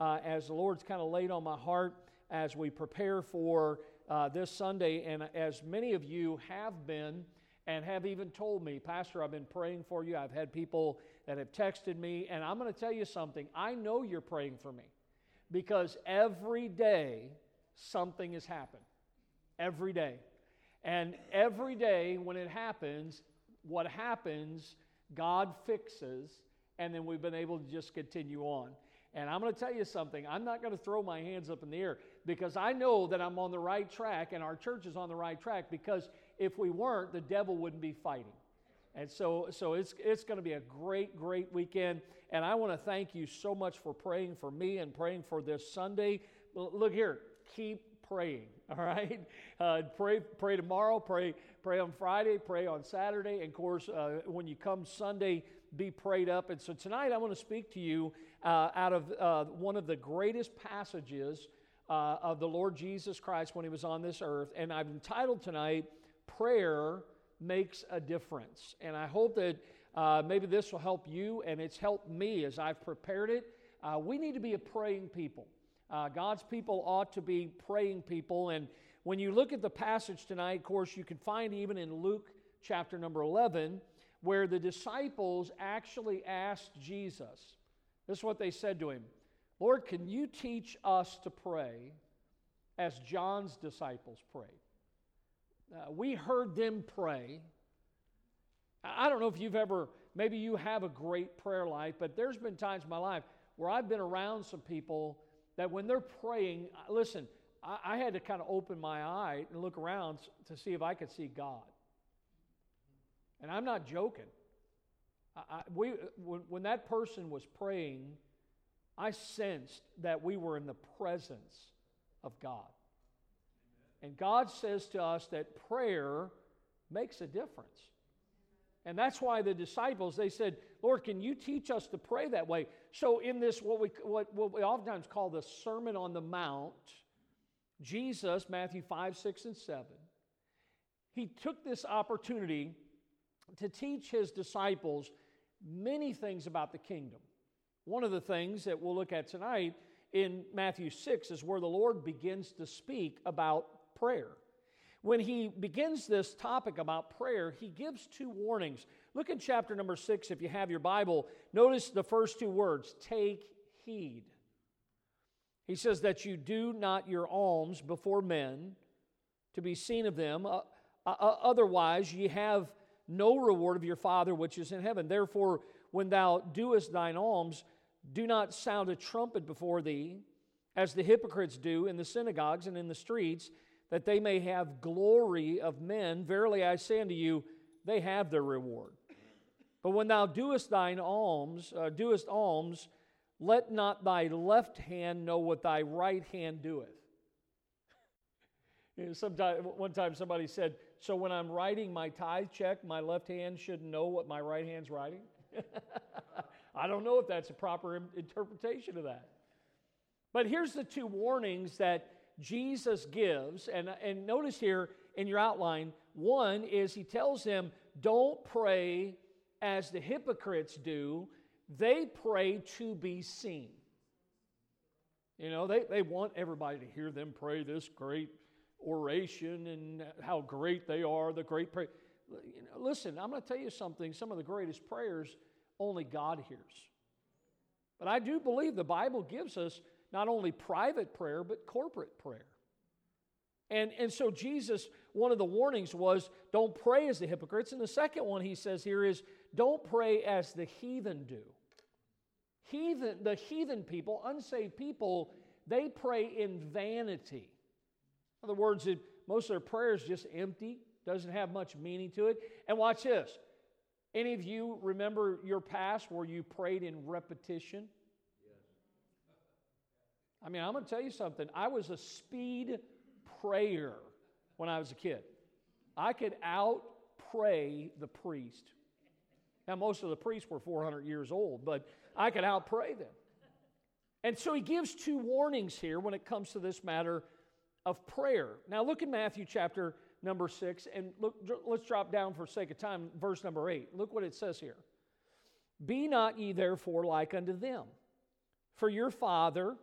uh, as the Lord's kind of laid on my heart as we prepare for uh, this Sunday, and as many of you have been and have even told me, Pastor, I've been praying for you. I've had people that have texted me, and I'm going to tell you something. I know you're praying for me because every day something has happened. Every day. And every day when it happens, what happens, God fixes, and then we've been able to just continue on. And I'm going to tell you something. I'm not going to throw my hands up in the air because I know that I'm on the right track and our church is on the right track because if we weren't, the devil wouldn't be fighting. And so, so it's, it's going to be a great, great weekend. And I want to thank you so much for praying for me and praying for this Sunday. Look here, keep praying, all right? Uh, pray, pray tomorrow, pray, pray on Friday, pray on Saturday. And of course, uh, when you come Sunday, be prayed up. And so tonight I want to speak to you uh, out of uh, one of the greatest passages uh, of the Lord Jesus Christ when he was on this earth. And I've entitled tonight, Prayer Makes a Difference. And I hope that uh, maybe this will help you, and it's helped me as I've prepared it. Uh, we need to be a praying people. Uh, God's people ought to be praying people. And when you look at the passage tonight, of course, you can find even in Luke chapter number 11, where the disciples actually asked Jesus, this is what they said to him Lord, can you teach us to pray as John's disciples prayed? Uh, we heard them pray. I don't know if you've ever, maybe you have a great prayer life, but there's been times in my life where I've been around some people that when they're praying, listen, I, I had to kind of open my eye and look around to see if I could see God. And I'm not joking. I, we, when, when that person was praying, I sensed that we were in the presence of God. And God says to us that prayer makes a difference. And that's why the disciples, they said, Lord, can you teach us to pray that way? So, in this, what we, what, what we oftentimes call the Sermon on the Mount, Jesus, Matthew 5, 6, and 7, he took this opportunity to teach his disciples many things about the kingdom. One of the things that we'll look at tonight in Matthew 6 is where the Lord begins to speak about prayer. When he begins this topic about prayer, he gives two warnings. Look at chapter number 6 if you have your Bible. Notice the first two words take heed. He says that you do not your alms before men to be seen of them, uh, uh, otherwise ye have no reward of your Father which is in heaven. Therefore, when thou doest thine alms, do not sound a trumpet before thee, as the hypocrites do in the synagogues and in the streets, that they may have glory of men. Verily I say unto you, they have their reward. But when thou doest thine alms, uh, doest alms, let not thy left hand know what thy right hand doeth. you know, sometime, one time somebody said, So when I'm writing my tithe check, my left hand should know what my right hand's writing? I don't know if that's a proper interpretation of that. But here's the two warnings that Jesus gives. And, and notice here in your outline one is he tells them, don't pray as the hypocrites do, they pray to be seen. You know, they, they want everybody to hear them pray this great oration and how great they are, the great prayer. You know, listen, I'm going to tell you something. Some of the greatest prayers only God hears. But I do believe the Bible gives us not only private prayer, but corporate prayer. And, and so, Jesus, one of the warnings was don't pray as the hypocrites. And the second one he says here is don't pray as the heathen do. Heathen, the heathen people, unsaved people, they pray in vanity. In other words, most of their prayers just empty, doesn't have much meaning to it. And watch this any of you remember your past where you prayed in repetition? I mean, I'm going to tell you something. I was a speed prayer when I was a kid. I could out pray the priest. Now, most of the priests were 400 years old, but I could out pray them. And so he gives two warnings here when it comes to this matter of prayer. Now, look at Matthew chapter number six, and look, let's drop down for sake of time, verse number eight. Look what it says here. Be not ye therefore like unto them, for your Father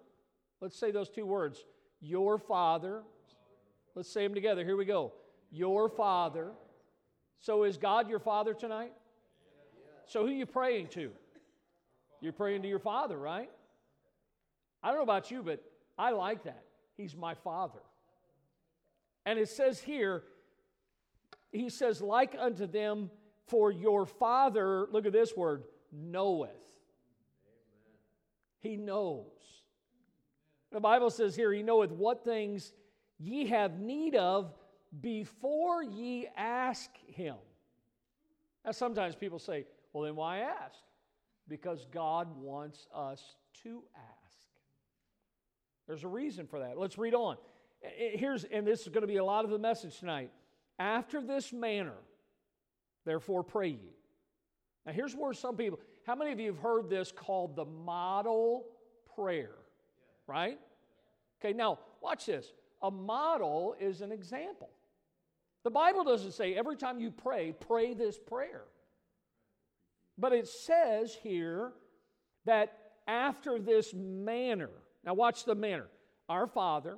Let's say those two words. Your Father. Let's say them together. Here we go. Your Father. So is God your Father tonight? So who are you praying to? You're praying to your Father, right? I don't know about you, but I like that. He's my Father. And it says here, he says, like unto them, for your Father, look at this word, knoweth. He knows. The Bible says here, He knoweth what things ye have need of before ye ask Him. Now, sometimes people say, well, then why ask? Because God wants us to ask. There's a reason for that. Let's read on. Eh, eh, here's, and this is going to be a lot of the message tonight. After this manner, therefore pray ye. Now, here's where some people, how many of you have heard this called the model prayer? Right? Okay, now watch this. A model is an example. The Bible doesn't say every time you pray, pray this prayer. But it says here that after this manner, now watch the manner. Our Father,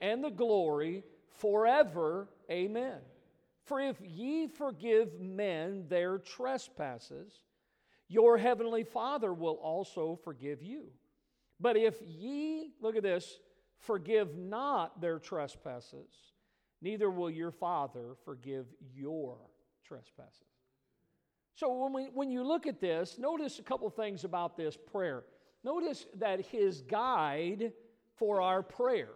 and the glory forever. Amen. For if ye forgive men their trespasses, your heavenly Father will also forgive you. But if ye, look at this, forgive not their trespasses, neither will your Father forgive your trespasses. So when, we, when you look at this, notice a couple things about this prayer. Notice that his guide for our prayer,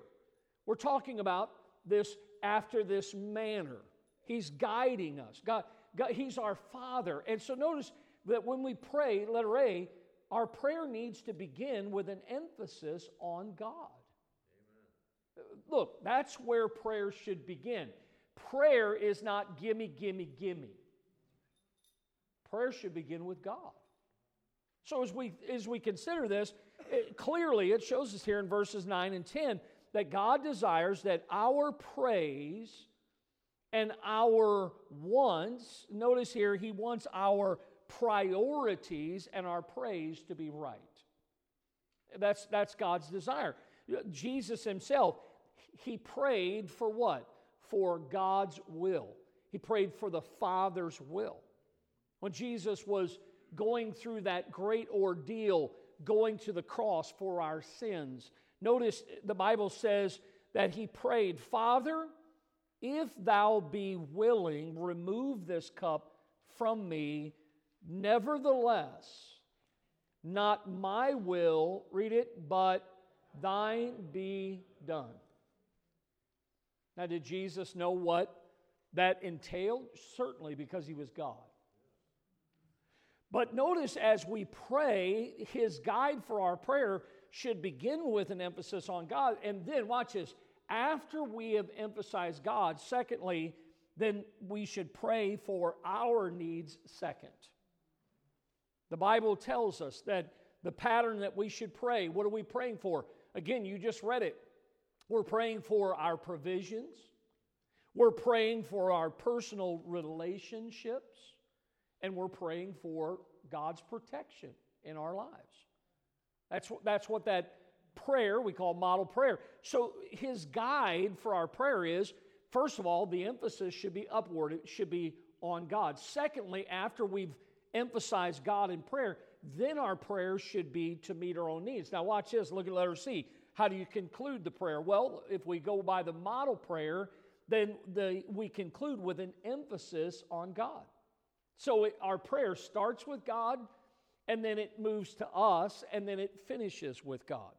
we're talking about this after this manner. He's guiding us. God, God, he's our Father. And so notice that when we pray, letter A, our prayer needs to begin with an emphasis on God. Amen. Look, that's where prayer should begin. Prayer is not gimme, gimme, gimme. Prayer should begin with God. So as we as we consider this, it, clearly it shows us here in verses 9 and 10 that God desires that our praise and our wants, notice here, he wants our priorities and our praise to be right. That's, that's God's desire. Jesus himself, he prayed for what? For God's will. He prayed for the Father's will. When Jesus was going through that great ordeal, going to the cross for our sins, notice the Bible says that he prayed, Father, if thou be willing, remove this cup from me. Nevertheless, not my will, read it, but thine be done. Now, did Jesus know what that entailed? Certainly, because he was God. But notice as we pray, his guide for our prayer should begin with an emphasis on God. And then, watch this, after we have emphasized God, secondly, then we should pray for our needs second. The Bible tells us that the pattern that we should pray, what are we praying for? Again, you just read it. We're praying for our provisions, we're praying for our personal relationships, and we're praying for God's protection in our lives. That's, that's what that prayer we call model prayer. So his guide for our prayer is first of all, the emphasis should be upward, it should be on God. Secondly, after we've emphasized God in prayer, then our prayer should be to meet our own needs. Now, watch this. Look at letter C. How do you conclude the prayer? Well, if we go by the model prayer, then the, we conclude with an emphasis on God. So it, our prayer starts with God, and then it moves to us, and then it finishes with God.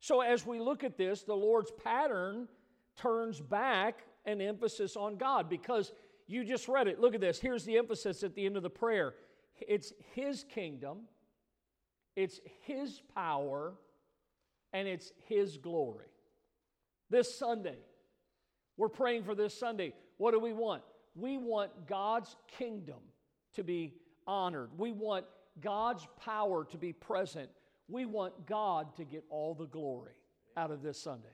So, as we look at this, the Lord's pattern turns back an emphasis on God because you just read it. Look at this. Here's the emphasis at the end of the prayer it's His kingdom, it's His power, and it's His glory. This Sunday, we're praying for this Sunday. What do we want? We want God's kingdom to be honored. We want God's power to be present. We want God to get all the glory out of this Sunday.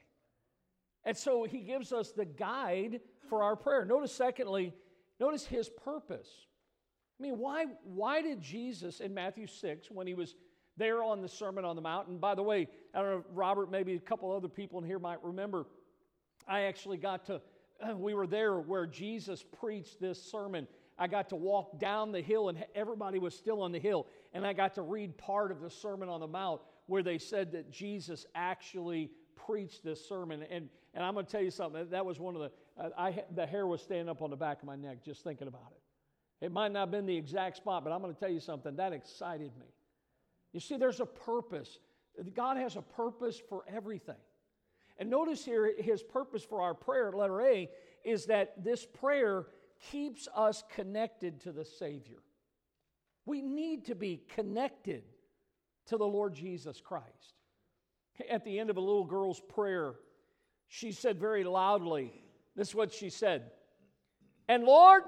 And so he gives us the guide for our prayer. Notice, secondly, notice his purpose. I mean, why, why did Jesus in Matthew 6, when he was there on the Sermon on the Mount, and by the way, I don't know, Robert, maybe a couple other people in here might remember, I actually got to, we were there where Jesus preached this sermon. I got to walk down the hill, and everybody was still on the hill, and I got to read part of the Sermon on the Mount where they said that Jesus actually preached this sermon. And, and I'm going to tell you something. That was one of the, I, the hair was standing up on the back of my neck just thinking about it. It might not have been the exact spot, but I'm going to tell you something. That excited me. You see, there's a purpose. God has a purpose for everything. And notice here, his purpose for our prayer, letter A, is that this prayer keeps us connected to the Savior. We need to be connected to the Lord Jesus Christ. At the end of a little girl's prayer, she said very loudly, This is what she said. And Lord,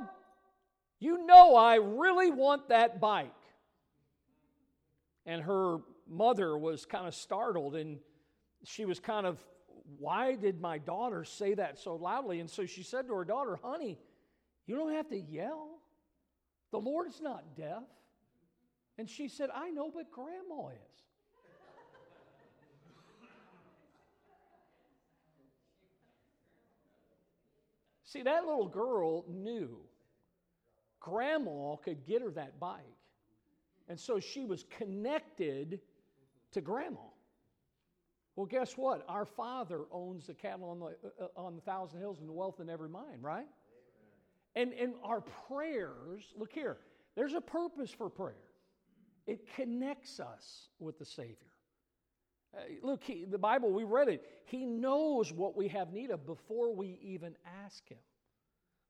you know I really want that bike. And her mother was kind of startled and she was kind of, Why did my daughter say that so loudly? And so she said to her daughter, Honey, you don't have to yell. The Lord's not deaf. And she said, I know, but grandma is. See, that little girl knew grandma could get her that bike. And so she was connected to grandma. Well, guess what? Our Father owns the cattle on the, uh, uh on the thousand hills and the wealth in every mine, right? And, and our prayers, look here, there's a purpose for prayer. It connects us with the Savior. Uh, look, he, the Bible, we read it. He knows what we have need of before we even ask Him.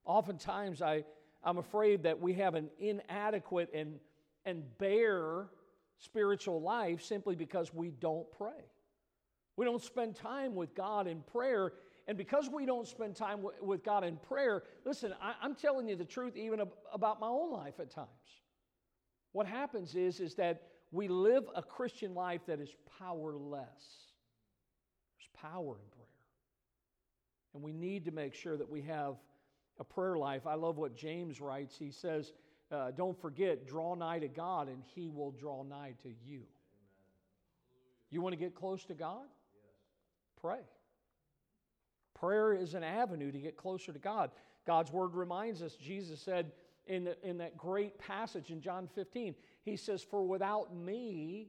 Oftentimes, I, I'm afraid that we have an inadequate and, and bare spiritual life simply because we don't pray. We don't spend time with God in prayer. And because we don't spend time w- with God in prayer, listen, I, I'm telling you the truth even ab- about my own life at times. What happens is, is that we live a Christian life that is powerless. There's power in prayer. And we need to make sure that we have a prayer life. I love what James writes. He says, uh, Don't forget, draw nigh to God, and He will draw nigh to you. You want to get close to God? Pray. Prayer is an avenue to get closer to God. God's word reminds us, Jesus said, in, the, in that great passage in John 15. He says, For without me,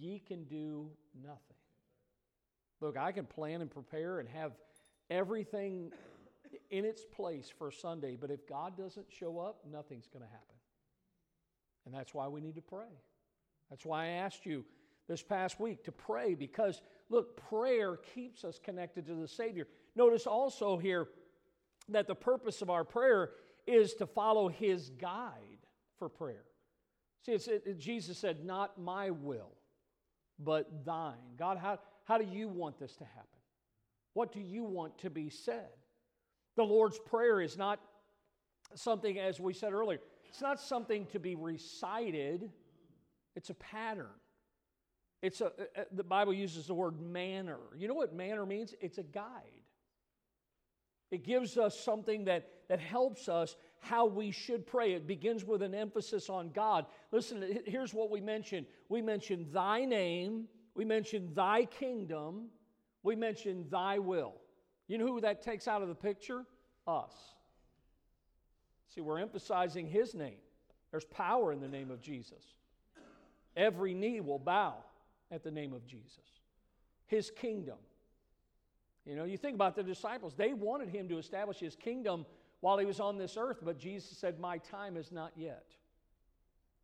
ye can do nothing. Look, I can plan and prepare and have everything in its place for Sunday, but if God doesn't show up, nothing's going to happen. And that's why we need to pray. That's why I asked you this past week to pray because, look, prayer keeps us connected to the Savior. Notice also here that the purpose of our prayer is to follow his guide for prayer. See, it, Jesus said, Not my will, but thine. God, how, how do you want this to happen? What do you want to be said? The Lord's Prayer is not something, as we said earlier, it's not something to be recited, it's a pattern. It's a, the Bible uses the word manner. You know what manner means? It's a guide. It gives us something that, that helps us how we should pray. It begins with an emphasis on God. Listen, here's what we mentioned we mentioned thy name, we mentioned thy kingdom, we mentioned thy will. You know who that takes out of the picture? Us. See, we're emphasizing his name. There's power in the name of Jesus. Every knee will bow at the name of Jesus. His kingdom. You know, you think about the disciples, they wanted him to establish his kingdom while he was on this earth, but Jesus said, My time is not yet.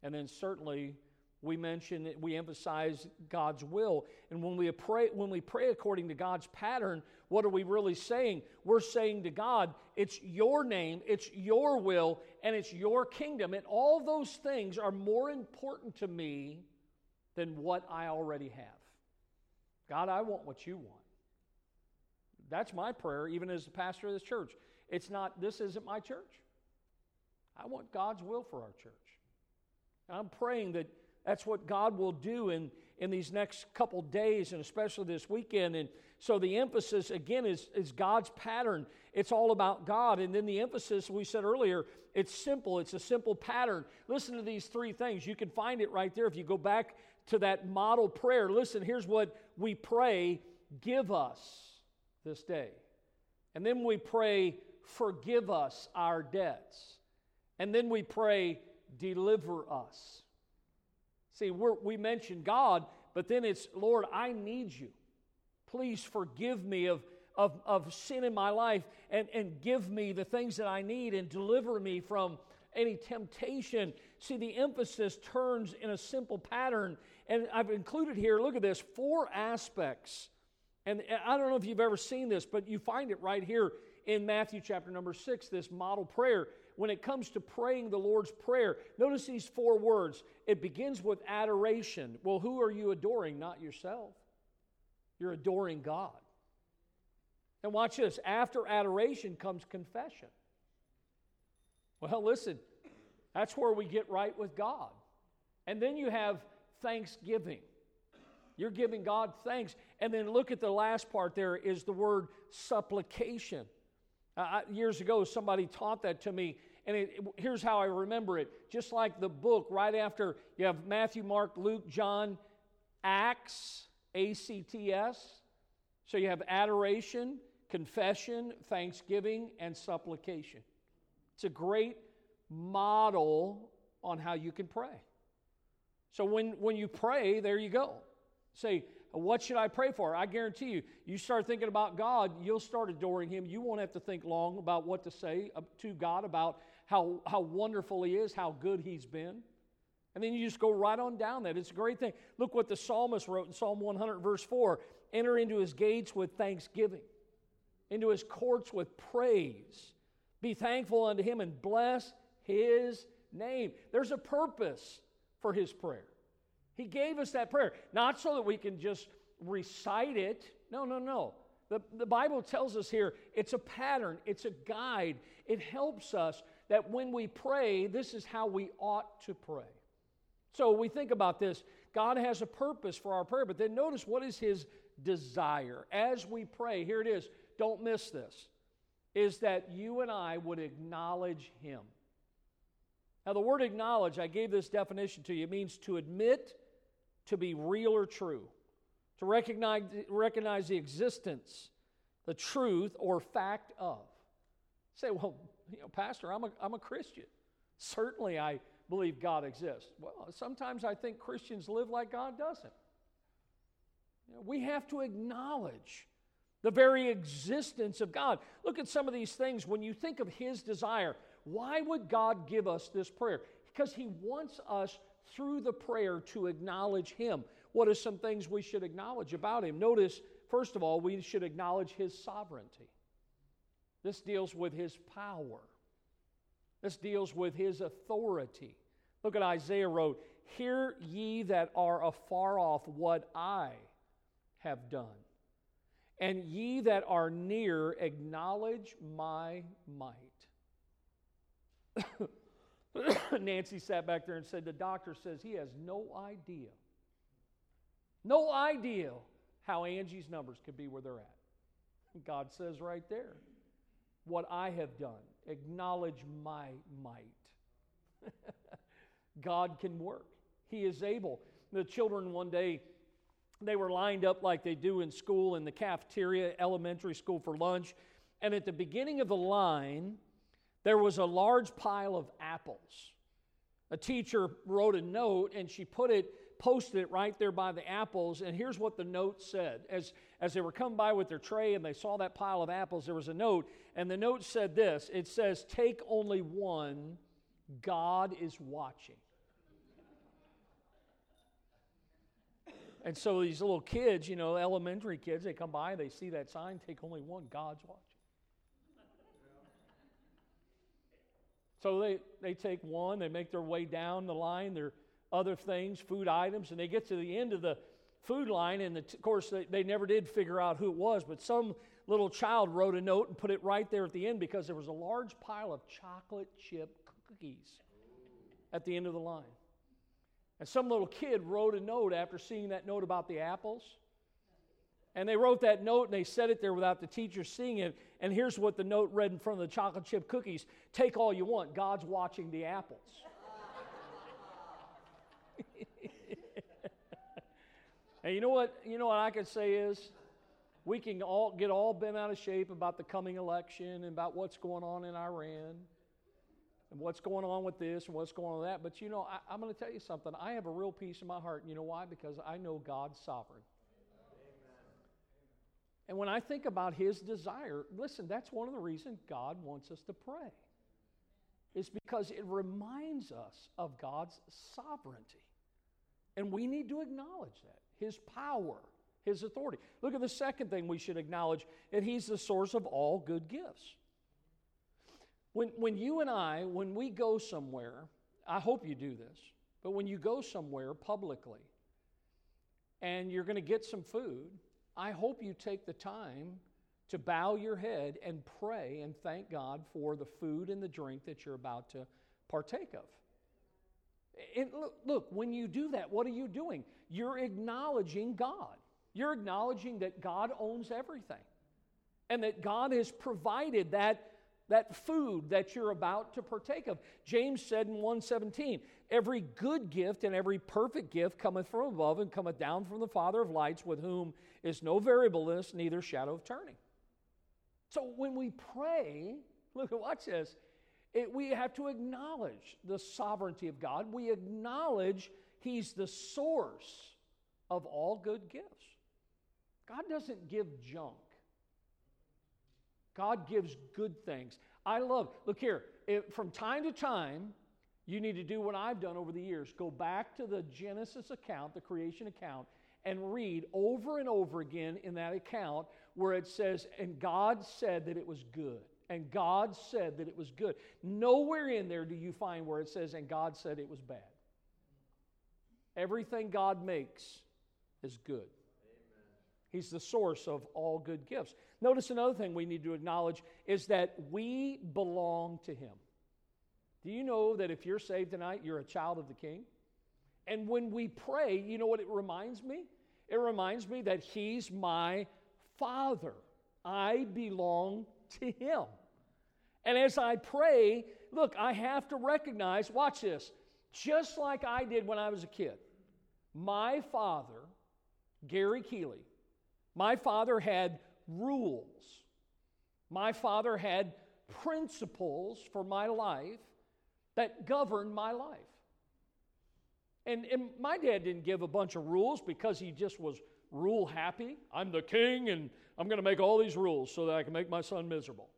And then certainly we mention we emphasize God's will. And when we pray, when we pray according to God's pattern, what are we really saying? We're saying to God, it's your name, it's your will, and it's your kingdom. And all those things are more important to me than what I already have. God, I want what you want. That's my prayer, even as the pastor of this church. It's not, this isn't my church. I want God's will for our church. And I'm praying that that's what God will do in, in these next couple days and especially this weekend. And so the emphasis, again, is, is God's pattern. It's all about God. And then the emphasis, we said earlier, it's simple. It's a simple pattern. Listen to these three things. You can find it right there if you go back to that model prayer. Listen, here's what we pray give us this day. And then we pray, forgive us our debts. And then we pray, deliver us. See, we mention God, but then it's, Lord, I need you. Please forgive me of, of, of sin in my life and, and give me the things that I need and deliver me from any temptation. See, the emphasis turns in a simple pattern. And I've included here, look at this, four aspects. And I don't know if you've ever seen this, but you find it right here in Matthew chapter number six, this model prayer. When it comes to praying the Lord's Prayer, notice these four words. It begins with adoration. Well, who are you adoring? Not yourself. You're adoring God. And watch this after adoration comes confession. Well, listen, that's where we get right with God. And then you have thanksgiving. You're giving God thanks. And then look at the last part there is the word supplication. Uh, years ago, somebody taught that to me, and it, here's how I remember it. Just like the book, right after you have Matthew, Mark, Luke, John, Acts, A C T S. So you have adoration, confession, thanksgiving, and supplication. It's a great model on how you can pray. So when, when you pray, there you go. Say, what should I pray for? I guarantee you, you start thinking about God, you'll start adoring Him. You won't have to think long about what to say uh, to God about how, how wonderful He is, how good He's been. And then you just go right on down that. It's a great thing. Look what the psalmist wrote in Psalm 100, verse 4 Enter into His gates with thanksgiving, into His courts with praise. Be thankful unto Him and bless His name. There's a purpose for His prayer. He gave us that prayer, not so that we can just recite it. No, no, no. The, the Bible tells us here it's a pattern, it's a guide. It helps us that when we pray, this is how we ought to pray. So we think about this. God has a purpose for our prayer, but then notice what is His desire. As we pray, here it is, don't miss this, is that you and I would acknowledge Him. Now, the word acknowledge, I gave this definition to you, means to admit to be real or true, to recognize, recognize the existence, the truth, or fact of. say, well, you know, Pastor, I'm a, I'm a Christian. Certainly I believe God exists. Well, sometimes I think Christians live like God doesn't. You know, we have to acknowledge the very existence of God. Look at some of these things. When you think of His desire, why would God give us this prayer? Because He wants us through the prayer to acknowledge Him. What are some things we should acknowledge about Him? Notice, first of all, we should acknowledge His sovereignty. This deals with His power, this deals with His authority. Look at Isaiah wrote, Hear ye that are afar off what I have done. And ye that are near, acknowledge my might. Nancy sat back there and said, The doctor says he has no idea, no idea how Angie's numbers could be where they're at. God says right there, What I have done, acknowledge my might. God can work, He is able. The children one day, they were lined up like they do in school in the cafeteria, elementary school for lunch. And at the beginning of the line, there was a large pile of apples. A teacher wrote a note and she put it, posted it right there by the apples. And here's what the note said. As, as they were coming by with their tray and they saw that pile of apples, there was a note. And the note said this it says, Take only one, God is watching. And so these little kids, you know, elementary kids, they come by, they see that sign, take only one, God's watching. So they, they take one, they make their way down the line, their other things, food items, and they get to the end of the food line, and of course, they, they never did figure out who it was, but some little child wrote a note and put it right there at the end because there was a large pile of chocolate chip cookies at the end of the line. And some little kid wrote a note after seeing that note about the apples. And they wrote that note and they set it there without the teacher seeing it. And here's what the note read in front of the chocolate chip cookies Take all you want, God's watching the apples. and you know what? You know what I could say is we can all get all bent out of shape about the coming election and about what's going on in Iran and what's going on with this and what's going on with that. But you know, I, am going to tell you something. I have a real peace in my heart. You know why? Because I know God's sovereign. And when I think about his desire, listen, that's one of the reasons God wants us to pray. Is because it reminds us of God's sovereignty. And we need to acknowledge that his power, his authority. Look at the second thing we should acknowledge that he's the source of all good gifts. When, when you and I, when we go somewhere, I hope you do this, but when you go somewhere publicly and you're going to get some food, I hope you take the time to bow your head and pray and thank God for the food and the drink that you're about to partake of. And look, look, when you do that, what are you doing? You're acknowledging God. You're acknowledging that God owns everything and that God has provided that, that food that you're about to partake of. James said in 117, Every good gift and every perfect gift cometh from above and cometh down from the Father of lights, with whom is no variableness, neither shadow of turning. So when we pray, look at watch this. It, we have to acknowledge the sovereignty of God. We acknowledge He's the source of all good gifts. God doesn't give junk. God gives good things. I love, look here, from time to time, you need to do what I've done over the years go back to the Genesis account, the creation account, and read over and over again in that account where it says, and God said that it was good. And God said that it was good. Nowhere in there do you find where it says, and God said it was bad. Everything God makes is good. He's the source of all good gifts. Notice another thing we need to acknowledge is that we belong to Him. Do you know that if you're saved tonight, you're a child of the King? And when we pray, you know what it reminds me? It reminds me that He's my Father. I belong to Him. And as I pray, look, I have to recognize, watch this, just like I did when I was a kid. My father, Gary Keeley, my father had rules. My father had principles for my life that governed my life. And, and my dad didn't give a bunch of rules because he just was rule happy. I'm the king and I'm going to make all these rules so that I can make my son miserable.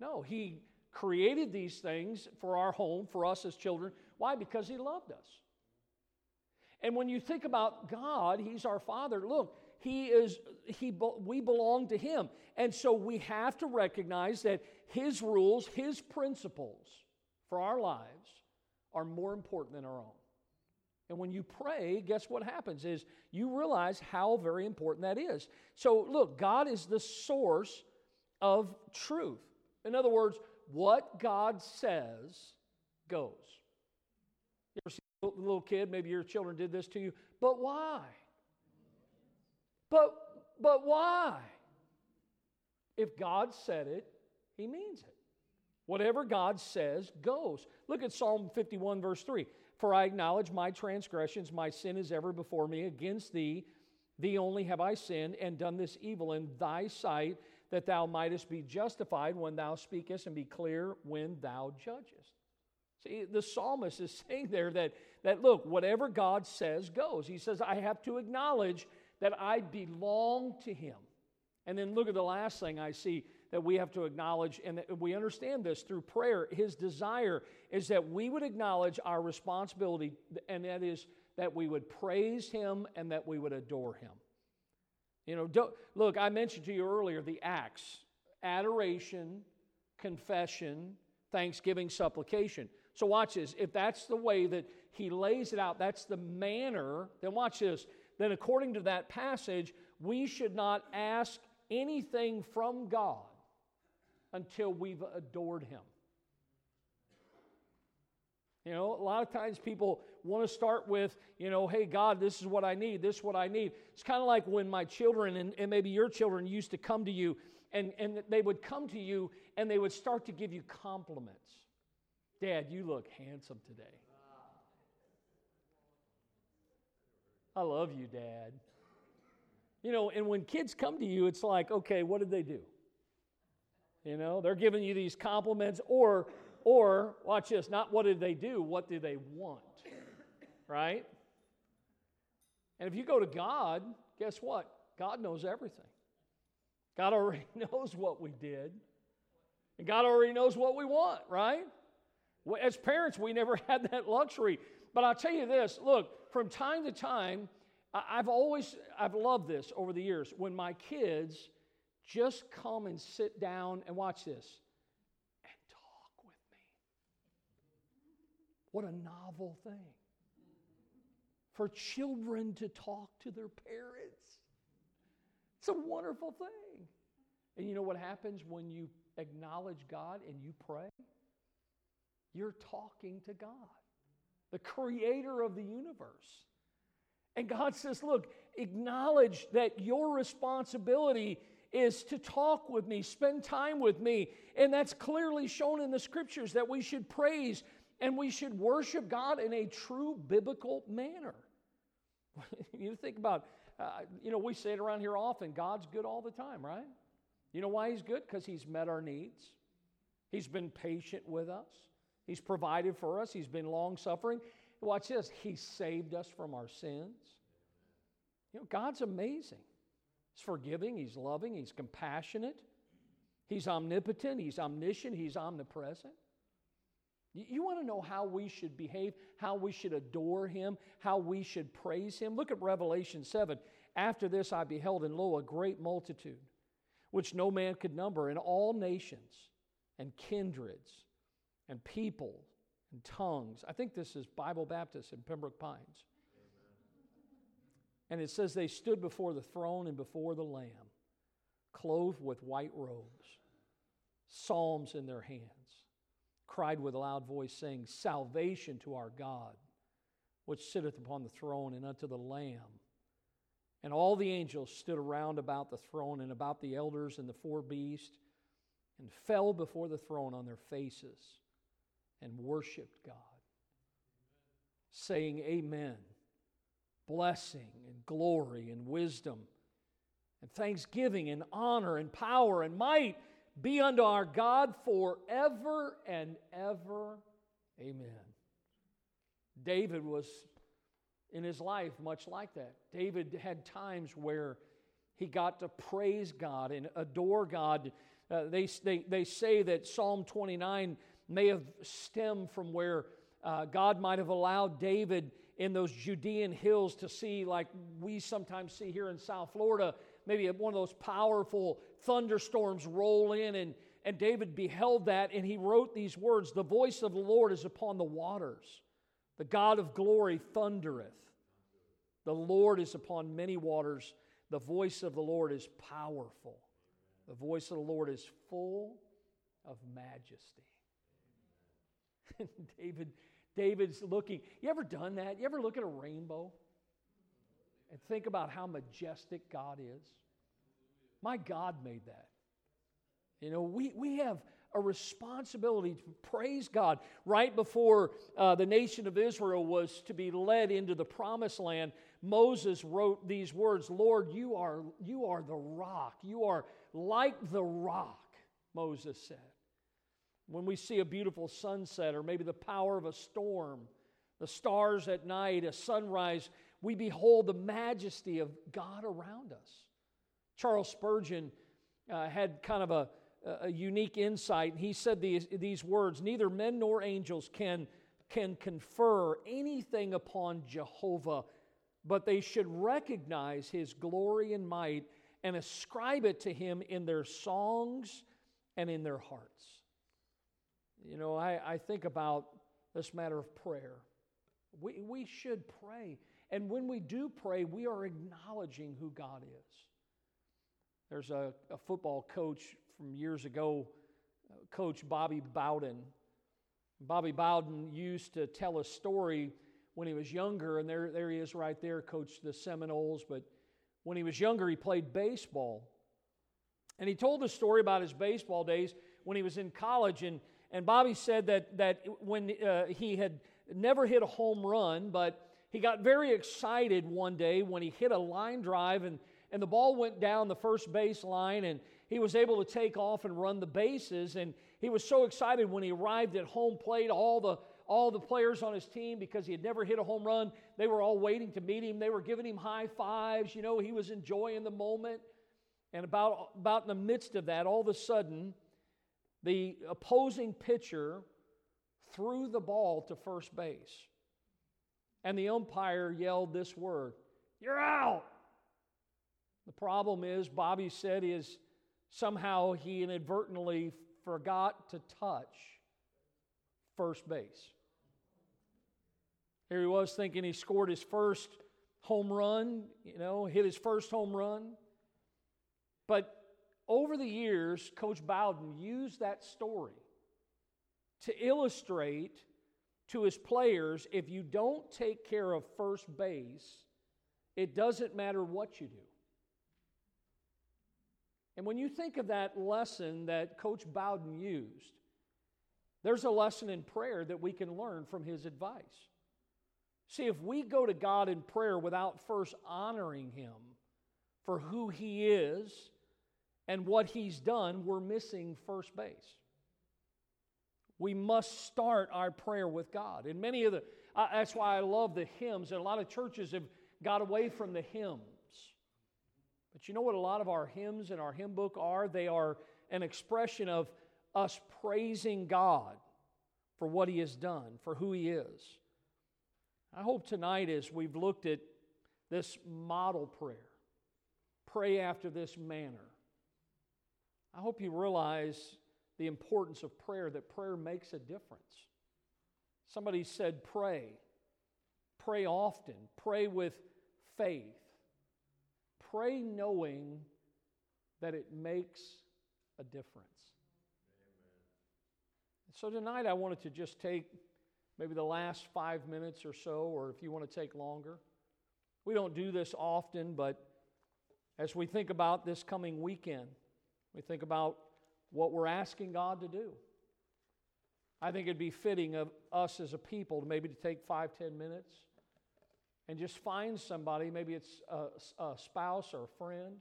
No, he created these things for our home, for us as children. Why? Because he loved us. And when you think about God, he's our father. Look, he is he we belong to him. And so we have to recognize that his rules, his principles for our lives are more important than our own. And when you pray, guess what happens is you realize how very important that is. So look, God is the source of truth. In other words, what God says goes. You ever see a little kid, maybe your children did this to you, but why? But but why? If God said it, he means it. Whatever God says goes. Look at Psalm 51, verse 3. For I acknowledge my transgressions, my sin is ever before me. Against thee, thee only have I sinned and done this evil in thy sight, that thou mightest be justified when thou speakest and be clear when thou judgest. See, the psalmist is saying there that, that look, whatever God says goes. He says, I have to acknowledge that I belong to him. And then look at the last thing I see that we have to acknowledge, and we understand this through prayer. His desire is that we would acknowledge our responsibility, and that is that we would praise Him and that we would adore Him. You know, look, I mentioned to you earlier the acts adoration, confession, thanksgiving, supplication. So, watch this. If that's the way that He lays it out, that's the manner, then watch this. Then according to that passage, we should not ask anything from God until we've adored Him. You know, a lot of times people want to start with, you know, hey, God, this is what I need, this is what I need. It's kind of like when my children and, and maybe your children used to come to you and, and they would come to you and they would start to give you compliments. Dad, you look handsome today. I love you, Dad. You know, and when kids come to you, it's like, okay, what did they do? You know, they're giving you these compliments, or, or watch this, not what did they do, what do they want? Right? And if you go to God, guess what? God knows everything. God already knows what we did. And God already knows what we want, right? As parents, we never had that luxury. But I'll tell you this look, from time to time, I've always, I've loved this over the years. When my kids just come and sit down and watch this and talk with me. What a novel thing. For children to talk to their parents. It's a wonderful thing. And you know what happens when you acknowledge God and you pray? You're talking to God, the creator of the universe. And God says, Look, acknowledge that your responsibility is to talk with me, spend time with me. And that's clearly shown in the scriptures that we should praise and we should worship God in a true biblical manner. you think about, uh, you know, we say it around here often God's good all the time, right? You know why He's good? Because He's met our needs, He's been patient with us, He's provided for us, He's been long suffering. Watch this He saved us from our sins. You know, God's amazing. He's forgiving, He's loving, He's compassionate, He's omnipotent, He's omniscient, He's omnipresent. You, want to know how we should behave, how we should adore Him, how we should praise Him? Look at Revelation 7. After this, I beheld, and lo, a great multitude, which no man could number, in all nations and kindreds and people and tongues. I think this is Bible Baptist in Pembroke Pines. And it says they stood before the throne and before the Lamb, clothed with white robes, psalms in their hands, cried with a loud voice, saying, Salvation to our God, which sitteth upon the throne, and unto the Lamb. And all the angels stood around about the throne and about the elders and the four beasts, and fell before the throne on their faces and worshiped God, saying, Amen. Blessing and glory and wisdom and thanksgiving and honor and power and might be unto our God forever and ever. Amen. David was in his life much like that. David had times where he got to praise God and adore God. Uh, they, they, they say that Psalm 29 may have stemmed from where uh, God might have allowed David in those Judean hills to see, like we sometimes see here in South Florida, maybe one of those powerful thunderstorms roll in. And, and David beheld that and he wrote these words The voice of the Lord is upon the waters, the God of glory thundereth. The Lord is upon many waters. The voice of the Lord is powerful. The voice of the Lord is full of majesty. David, David's looking. You ever done that? You ever look at a rainbow and think about how majestic God is? My God made that. You know, we, we have a responsibility to praise God. Right before uh, the nation of Israel was to be led into the promised land, Moses wrote these words Lord, you are, you are the rock. You are like the rock, Moses said. When we see a beautiful sunset or maybe the power of a storm, the stars at night, a sunrise, we behold the majesty of God around us. Charles Spurgeon uh, had kind of a, a unique insight. He said these, these words Neither men nor angels can, can confer anything upon Jehovah, but they should recognize his glory and might and ascribe it to him in their songs and in their hearts. You know, I, I think about this matter of prayer. We, we should pray. And when we do pray, we are acknowledging who God is. There's a, a football coach from years ago, uh, Coach Bobby Bowden. Bobby Bowden used to tell a story when he was younger, and there, there he is right there, coached the Seminoles. But when he was younger, he played baseball. And he told the story about his baseball days when he was in college. And, and Bobby said that, that when uh, he had never hit a home run, but he got very excited one day when he hit a line drive and, and the ball went down the first base line and he was able to take off and run the bases. And he was so excited when he arrived at home plate, all the all the players on his team because he had never hit a home run. They were all waiting to meet him. They were giving him high fives. You know, he was enjoying the moment. And about, about in the midst of that, all of a sudden, the opposing pitcher threw the ball to first base. And the umpire yelled this word You're out! The problem is, Bobby said, is somehow he inadvertently forgot to touch first base. Here he was thinking he scored his first home run, you know, hit his first home run. But over the years, Coach Bowden used that story to illustrate to his players if you don't take care of first base, it doesn't matter what you do. And when you think of that lesson that Coach Bowden used, there's a lesson in prayer that we can learn from his advice. See, if we go to God in prayer without first honoring him for who he is and what he's done, we're missing first base. We must start our prayer with God. And many of the, uh, that's why I love the hymns, and a lot of churches have got away from the hymns. But you know what a lot of our hymns and our hymn book are? They are an expression of us praising God for what He has done, for who He is. I hope tonight, as we've looked at this model prayer, pray after this manner. I hope you realize the importance of prayer, that prayer makes a difference. Somebody said, pray. Pray often. Pray with faith. Pray knowing that it makes a difference. So tonight I wanted to just take maybe the last five minutes or so, or if you want to take longer. We don't do this often, but as we think about this coming weekend, we think about what we're asking God to do. I think it'd be fitting of us as a people to maybe to take five, ten minutes and just find somebody, maybe it's a, a spouse or a friend.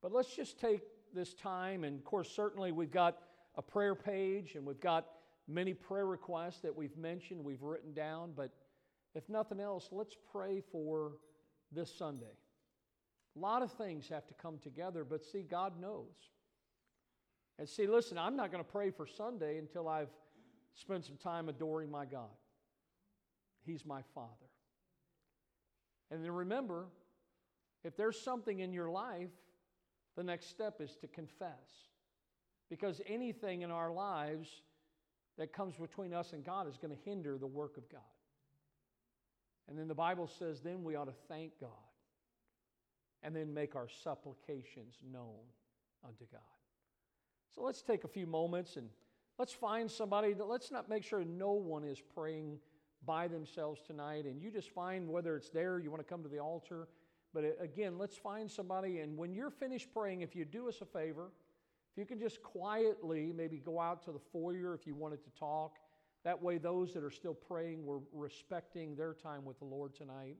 But let's just take this time, and of course, certainly we've got a prayer page and we've got many prayer requests that we've mentioned, we've written down. But if nothing else, let's pray for this Sunday. A lot of things have to come together, but see, God knows. And see, listen, I'm not going to pray for Sunday until I've spent some time adoring my God. He's my Father. And then remember, if there's something in your life, the next step is to confess. Because anything in our lives that comes between us and God is going to hinder the work of God. And then the Bible says, then we ought to thank God and then make our supplications known unto God. So let's take a few moments and let's find somebody let's not make sure no one is praying by themselves tonight. And you just find whether it's there, you want to come to the altar. But uh, again, let's find somebody. And when you're finished praying, if you do us a favor, if you can just quietly maybe go out to the foyer if you wanted to talk. That way, those that are still praying were respecting their time with the Lord tonight.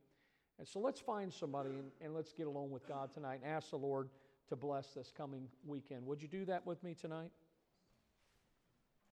And so let's find somebody and, and let's get along with God tonight and ask the Lord to bless this coming weekend. Would you do that with me tonight?